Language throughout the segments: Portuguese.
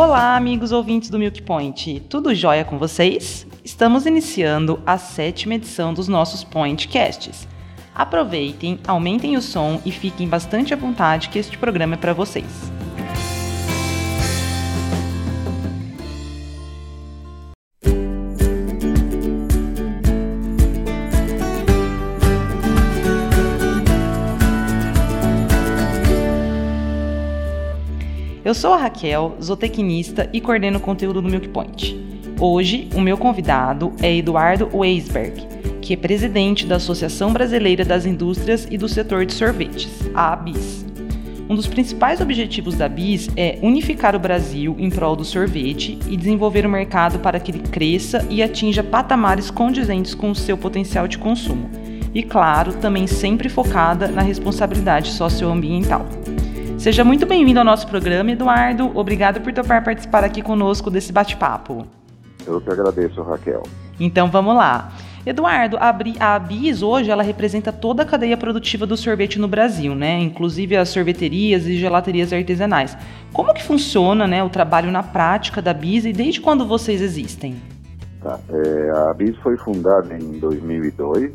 Olá, amigos ouvintes do Milk Point. Tudo jóia com vocês? Estamos iniciando a sétima edição dos nossos Pointcasts. Aproveitem, aumentem o som e fiquem bastante à vontade que este programa é para vocês. Eu sou a Raquel, zootecnista e coordeno conteúdo do Milk Point. Hoje, o meu convidado é Eduardo Weisberg, que é presidente da Associação Brasileira das Indústrias e do Setor de Sorvetes, a ABIS. Um dos principais objetivos da BIS é unificar o Brasil em prol do sorvete e desenvolver o mercado para que ele cresça e atinja patamares condizentes com o seu potencial de consumo. E, claro, também sempre focada na responsabilidade socioambiental. Seja muito bem-vindo ao nosso programa, Eduardo. Obrigado por topar participar aqui conosco desse bate-papo. Eu que agradeço, Raquel. Então vamos lá. Eduardo, a BIS hoje ela representa toda a cadeia produtiva do sorvete no Brasil, né? Inclusive as sorveterias e gelaterias artesanais. Como que funciona, né, o trabalho na prática da BIS e desde quando vocês existem? Tá, é, a BIS foi fundada em 2002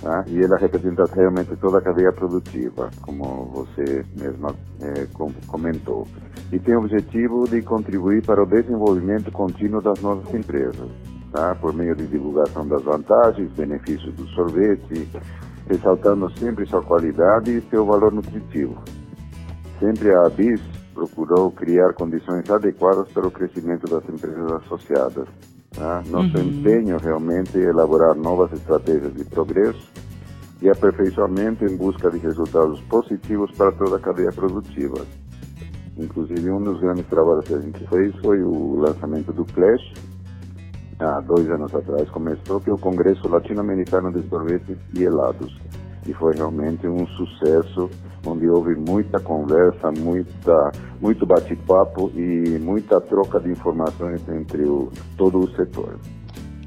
Tá? E ela representa realmente toda a cadeia produtiva, como você mesma é, comentou. E tem o objetivo de contribuir para o desenvolvimento contínuo das nossas empresas, tá? por meio de divulgação das vantagens, benefícios do sorvete, ressaltando sempre sua qualidade e seu valor nutritivo. Sempre a ABIS procurou criar condições adequadas para o crescimento das empresas associadas Tá? Nosso uhum. empenho realmente é elaborar novas estratégias de progresso e aperfeiçoamento em busca de resultados positivos para toda a cadeia produtiva. Inclusive, um dos grandes trabalhos que a gente fez foi o lançamento do Flash, há dois anos atrás começou, que é o Congresso Latino-Americano de Sorvetes e Helados. E foi realmente um sucesso onde houve muita conversa, muita, muito bate-papo e muita troca de informações entre o, todo o setor.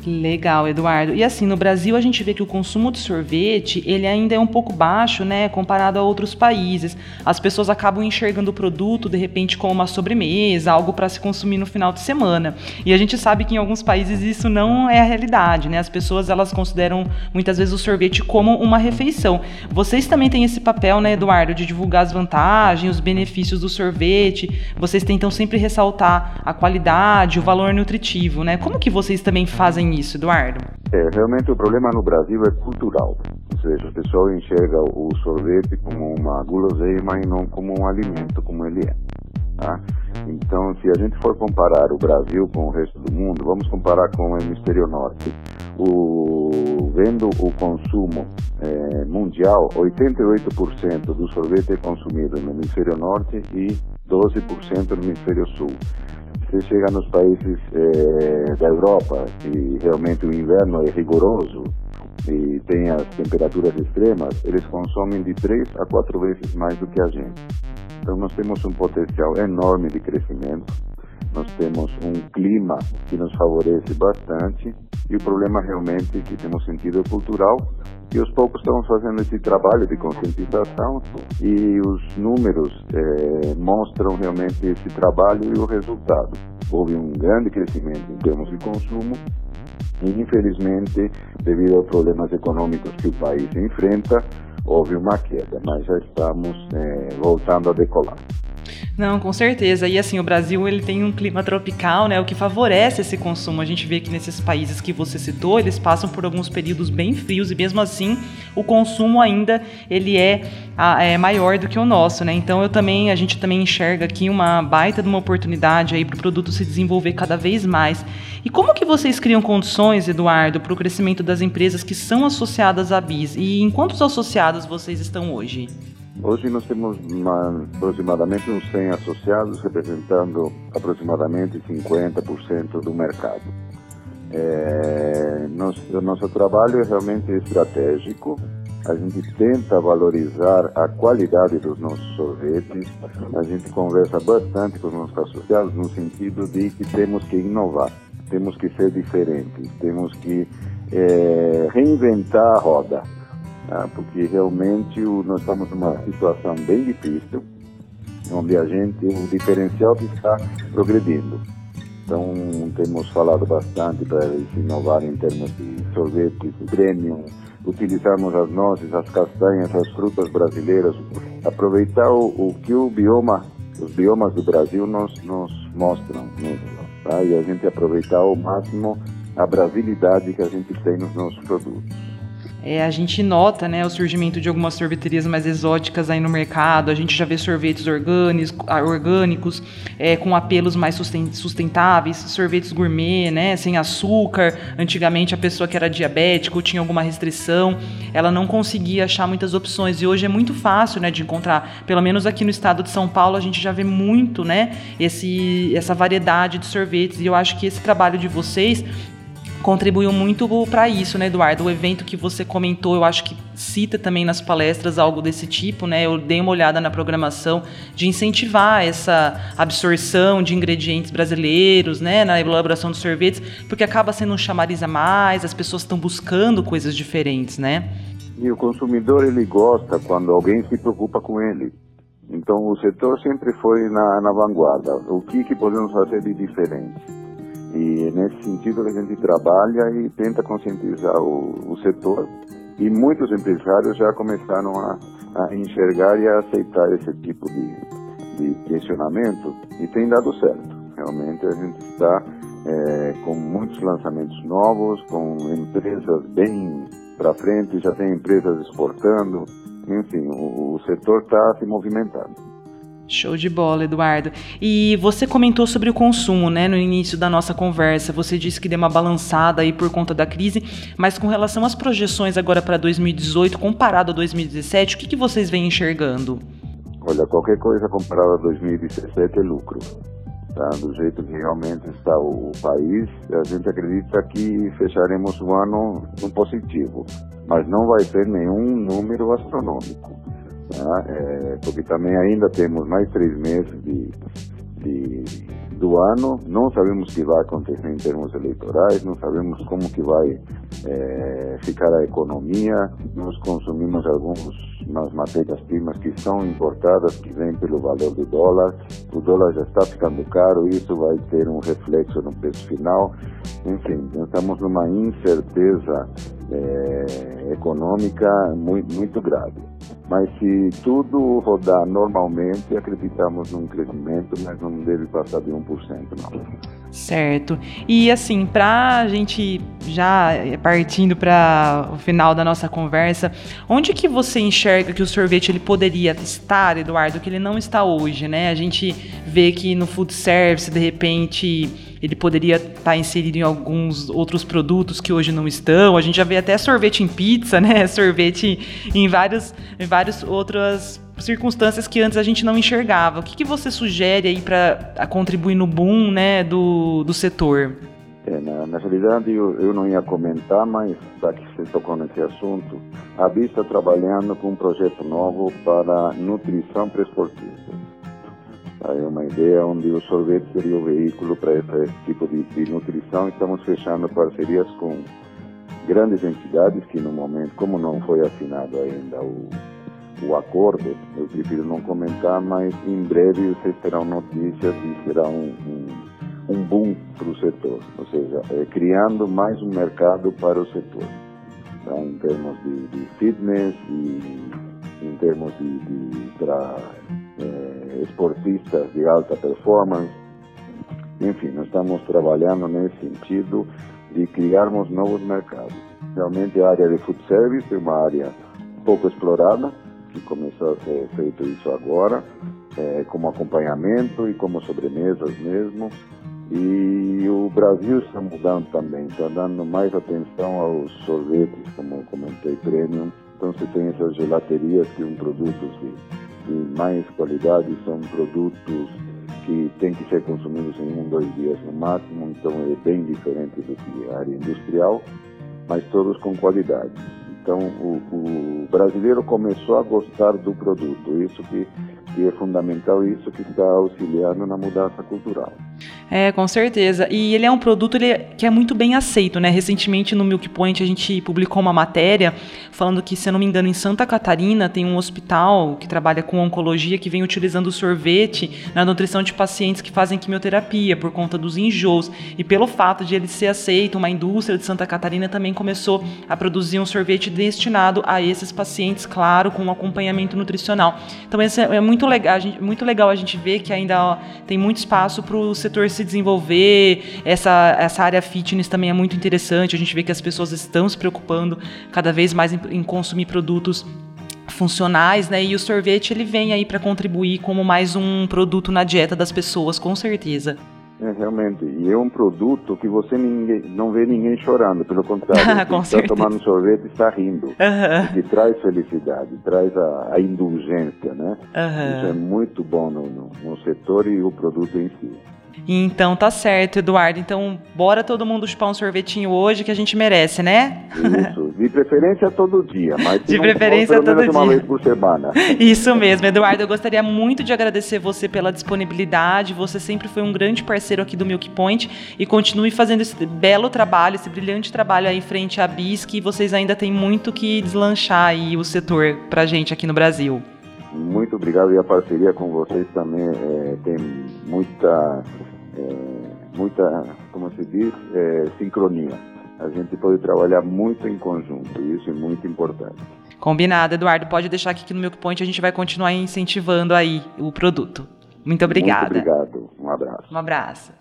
Legal, Eduardo. E assim, no Brasil a gente vê que o consumo de sorvete, ele ainda é um pouco baixo, né, comparado a outros países. As pessoas acabam enxergando o produto de repente como uma sobremesa, algo para se consumir no final de semana. E a gente sabe que em alguns países isso não é a realidade, né? As pessoas elas consideram muitas vezes o sorvete como uma refeição. Vocês também têm esse papel, né, Eduardo, de divulgar as vantagens, os benefícios do sorvete. Vocês tentam sempre ressaltar a qualidade, o valor nutritivo, né? Como que vocês também fazem isso, Eduardo? É, realmente o problema no Brasil é cultural. Ou seja, o pessoal enxerga o sorvete como uma guloseima e não como um alimento, como ele é. Tá? Então, se a gente for comparar o Brasil com o resto do mundo, vamos comparar com o hemisfério norte. O, vendo o consumo é, mundial, 88% do sorvete é consumido no hemisfério norte e 12% no hemisfério sul você chega nos países é, da Europa e realmente o inverno é rigoroso e tem as temperaturas extremas, eles consomem de três a quatro vezes mais do que a gente. Então nós temos um potencial enorme de crescimento, nós temos um clima que nos favorece bastante e o problema realmente que temos sentido cultural e aos poucos estamos fazendo esse trabalho de conscientização e os números é, mostram realmente esse trabalho e o resultado. Houve um grande crescimento em termos de consumo e, infelizmente, devido aos problemas econômicos que o país enfrenta, houve uma queda, mas já estamos é, voltando a decolar. Não, com certeza. E assim, o Brasil ele tem um clima tropical, né, o que favorece esse consumo. A gente vê que nesses países que você citou, eles passam por alguns períodos bem frios e mesmo assim o consumo ainda ele é, é maior do que o nosso, né? Então eu também a gente também enxerga aqui uma baita de uma oportunidade aí para o produto se desenvolver cada vez mais. E como que vocês criam condições, Eduardo, para o crescimento das empresas que são associadas à BIS? E em quantos associados vocês estão hoje? Hoje nós temos aproximadamente uns 100 associados, representando aproximadamente 50% do mercado. É, nosso, nosso trabalho é realmente estratégico. A gente tenta valorizar a qualidade dos nossos sorvetes. A gente conversa bastante com os nossos associados no sentido de que temos que inovar, temos que ser diferentes, temos que é, reinventar a roda ah, porque realmente o, nós estamos numa situação bem difícil. onde a gente, o diferencial está progredindo. Então, temos falado bastante para se inovar em termos de sorvetes premium, utilizarmos as nozes, as castanhas, as frutas brasileiras, aproveitar o, o que o bioma, os biomas do Brasil nos, nos mostram, né? tá? e a gente aproveitar ao máximo a brasilidade que a gente tem nos nossos produtos. É, a gente nota né, o surgimento de algumas sorveterias mais exóticas aí no mercado. A gente já vê sorvetes orgânicos, ah, orgânicos é, com apelos mais sustentáveis, sorvetes gourmet, né, sem açúcar. Antigamente a pessoa que era diabética ou tinha alguma restrição, ela não conseguia achar muitas opções. E hoje é muito fácil né, de encontrar. Pelo menos aqui no estado de São Paulo a gente já vê muito né, esse, essa variedade de sorvetes. E eu acho que esse trabalho de vocês contribuiu muito para isso, né, Eduardo? O evento que você comentou, eu acho que cita também nas palestras algo desse tipo, né? Eu dei uma olhada na programação de incentivar essa absorção de ingredientes brasileiros, né, na elaboração dos sorvetes, porque acaba sendo um chamariz a mais, as pessoas estão buscando coisas diferentes, né? E o consumidor ele gosta quando alguém se preocupa com ele. Então o setor sempre foi na, na vanguarda. O que, que podemos fazer de diferente? E nesse sentido a gente trabalha e tenta conscientizar o, o setor. E muitos empresários já começaram a, a, enxergar e a aceitar esse tipo de, de questionamento e tem dado certo. Realmente a gente está é, com muitos lançamentos novos, com empresas bem para frente, já tem empresas exportando, enfim, o, o setor está se movimentando. Show de bola, Eduardo. E você comentou sobre o consumo, né, no início da nossa conversa. Você disse que deu uma balançada aí por conta da crise, mas com relação às projeções agora para 2018, comparado a 2017, o que, que vocês vêm enxergando? Olha, qualquer coisa comparada a 2017 é lucro. Tá? Do jeito que realmente está o, país, a gente acredita que fecharemos o ano no positivo, mas não vai ser nenhum número astronômico né? é, porque também ainda temos mais três meses de, de, do ano, não sabemos o que vai acontecer em termos eleitorais, não sabemos como que vai é, ficar a economia, nós consumimos algumas matérias-primas que são importadas, que vêm pelo valor do dólar, o dólar já está ficando caro, isso vai ter um reflexo no preço final, enfim, estamos numa incerteza é, econômica muito, muito grave. Mas se tudo rodar normalmente, acreditamos num crescimento, mas não deve passar de 1%, não. Certo. E assim, para a gente já partindo para o final da nossa conversa, onde que você enxerga que o sorvete ele poderia estar, Eduardo, que ele não está hoje, né? A gente vê que no food service, de repente, ele poderia estar tá inserido em alguns outros produtos que hoje não estão. A gente já vê até sorvete em pizza, né? Sorvete em vários, em várias outras circunstâncias que antes a gente não enxergava. O que, que você sugere aí para contribuir no boom, né, do, do setor? É, na, na, realidade, eu, eu, não ia comentar, mas já que você tocou nesse assunto, a BIS está trabalhando com um projeto novo para nutrição para esportistas. É uma ideia onde o sorvete seria o veículo para esse tipo de, de nutrição. Estamos fechando parcerias com grandes entidades que no momento, como não foi assinado ainda o, o acordo, eu prefiro não comentar, mas em breve vocês terão notícias e será um, um, um boom para o setor, ou seja, é, criando mais um mercado para o setor, tá? em termos de, de fitness e em termos de, de para eh, esportistas de alta performance. Enfim, nós estamos trabalhando nesse sentido de criarmos novos mercados. Realmente a área de food service é uma área pouco explorada, que começou a ser feito isso agora, é, como acompanhamento e como sobremesas mesmo. E o Brasil está mudando também, está dando mais atenção aos sorvetes, como eu comentei, premium. Então você tem essas gelaterias que são produtos de de mais qualidade, são produtos que têm que ser consumidos em um, dois dias no máximo, então é bem diferente do que a área industrial, mas todos com qualidade. Então o, o brasileiro começou a gostar do produto, isso que, que é fundamental, isso que está auxiliando na mudança cultural. É, com certeza. E ele é um produto ele é, que é muito bem aceito, né? Recentemente no Milk Point a gente publicou uma matéria falando que, se eu não me engano, em Santa Catarina tem um hospital que trabalha com oncologia que vem utilizando sorvete na nutrição de pacientes que fazem quimioterapia por conta dos enjoos. E pelo fato de ele ser aceito, uma indústria de Santa Catarina também começou a produzir um sorvete destinado a esses pacientes, claro, com um acompanhamento nutricional. Então, é, é muito legal, gente, muito legal a gente ver que ainda ó, tem muito espaço para o setor se se desenvolver. Essa, essa área fitness também é muito interessante. A gente vê que as pessoas estão se preocupando cada vez mais em, em consumir produtos funcionais, né? E o sorvete ele vem aí para contribuir como mais um produto na dieta das pessoas, com certeza. É, realmente, e é um produto que você ninguém, não vê ninguém chorando, pelo contrário, Com está tomando sorvete está rindo, uhum. que traz felicidade, traz a, a indulgência, né? Uhum. Isso é muito bom no, no, no setor e o produto em si. Então tá certo, Eduardo. Então, bora todo mundo chupar um sorvetinho hoje que a gente merece, né? Isso. De preferência todo dia, mas de preferência for, todo dia. uma vez por semana. Isso mesmo, Eduardo. Eu gostaria muito de agradecer você pela disponibilidade. Você sempre foi um grande parceiro aqui do Milk Point e continue fazendo esse belo trabalho, esse brilhante trabalho aí em frente à BIS, que vocês ainda têm muito que deslanchar aí o setor pra gente aqui no Brasil. Obrigado e a parceria com vocês também é, tem muita, é, muita, como se diz, é, sincronia. A gente pode trabalhar muito em conjunto e isso é muito importante. Combinado, Eduardo. Pode deixar aqui que no Milk Point a gente vai continuar incentivando aí o produto. Muito obrigada. Muito obrigado. Um abraço. Um abraço.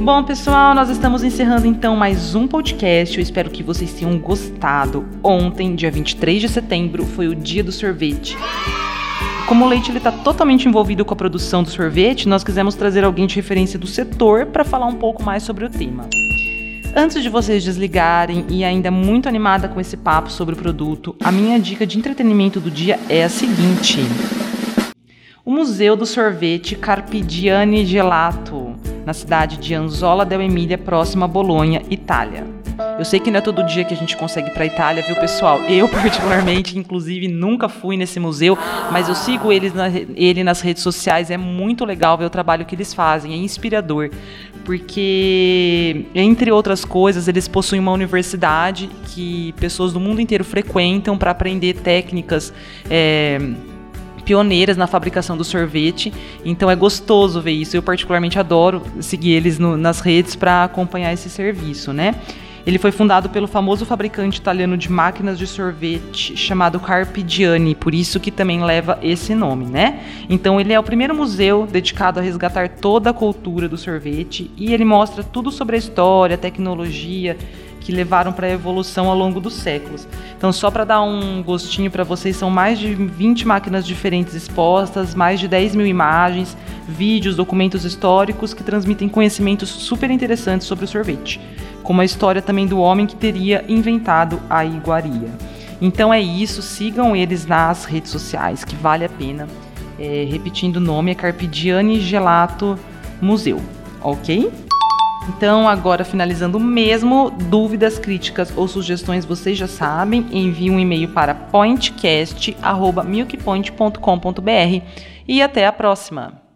Bom, pessoal, nós estamos encerrando então mais um podcast. Eu espero que vocês tenham gostado. Ontem, dia 23 de setembro, foi o dia do sorvete. Como o leite está totalmente envolvido com a produção do sorvete, nós quisemos trazer alguém de referência do setor para falar um pouco mais sobre o tema. Antes de vocês desligarem e ainda muito animada com esse papo sobre o produto, a minha dica de entretenimento do dia é a seguinte: o Museu do Sorvete Carpigiani Gelato, na cidade de Anzola del Emília, próxima a Bolonha, Itália. Eu sei que não é todo dia que a gente consegue ir para Itália, viu, pessoal? Eu, particularmente, inclusive, nunca fui nesse museu, mas eu sigo eles na, ele nas redes sociais. É muito legal ver o trabalho que eles fazem, é inspirador. Porque, entre outras coisas, eles possuem uma universidade que pessoas do mundo inteiro frequentam para aprender técnicas. É, pioneiras na fabricação do sorvete, então é gostoso ver isso. Eu particularmente adoro seguir eles no, nas redes para acompanhar esse serviço, né? Ele foi fundado pelo famoso fabricante italiano de máquinas de sorvete chamado Carpigiani, por isso que também leva esse nome, né? Então ele é o primeiro museu dedicado a resgatar toda a cultura do sorvete e ele mostra tudo sobre a história, a tecnologia que levaram para a evolução ao longo dos séculos. Então, só para dar um gostinho para vocês, são mais de 20 máquinas diferentes expostas, mais de 10 mil imagens, vídeos, documentos históricos que transmitem conhecimentos super interessantes sobre o sorvete como a história também do homem que teria inventado a iguaria. Então é isso, sigam eles nas redes sociais, que vale a pena. É, repetindo o nome, é Carpigiani Gelato Museu, ok? Então, agora finalizando mesmo, dúvidas, críticas ou sugestões vocês já sabem, envie um e-mail para pointcast.milkpoint.com.br e até a próxima!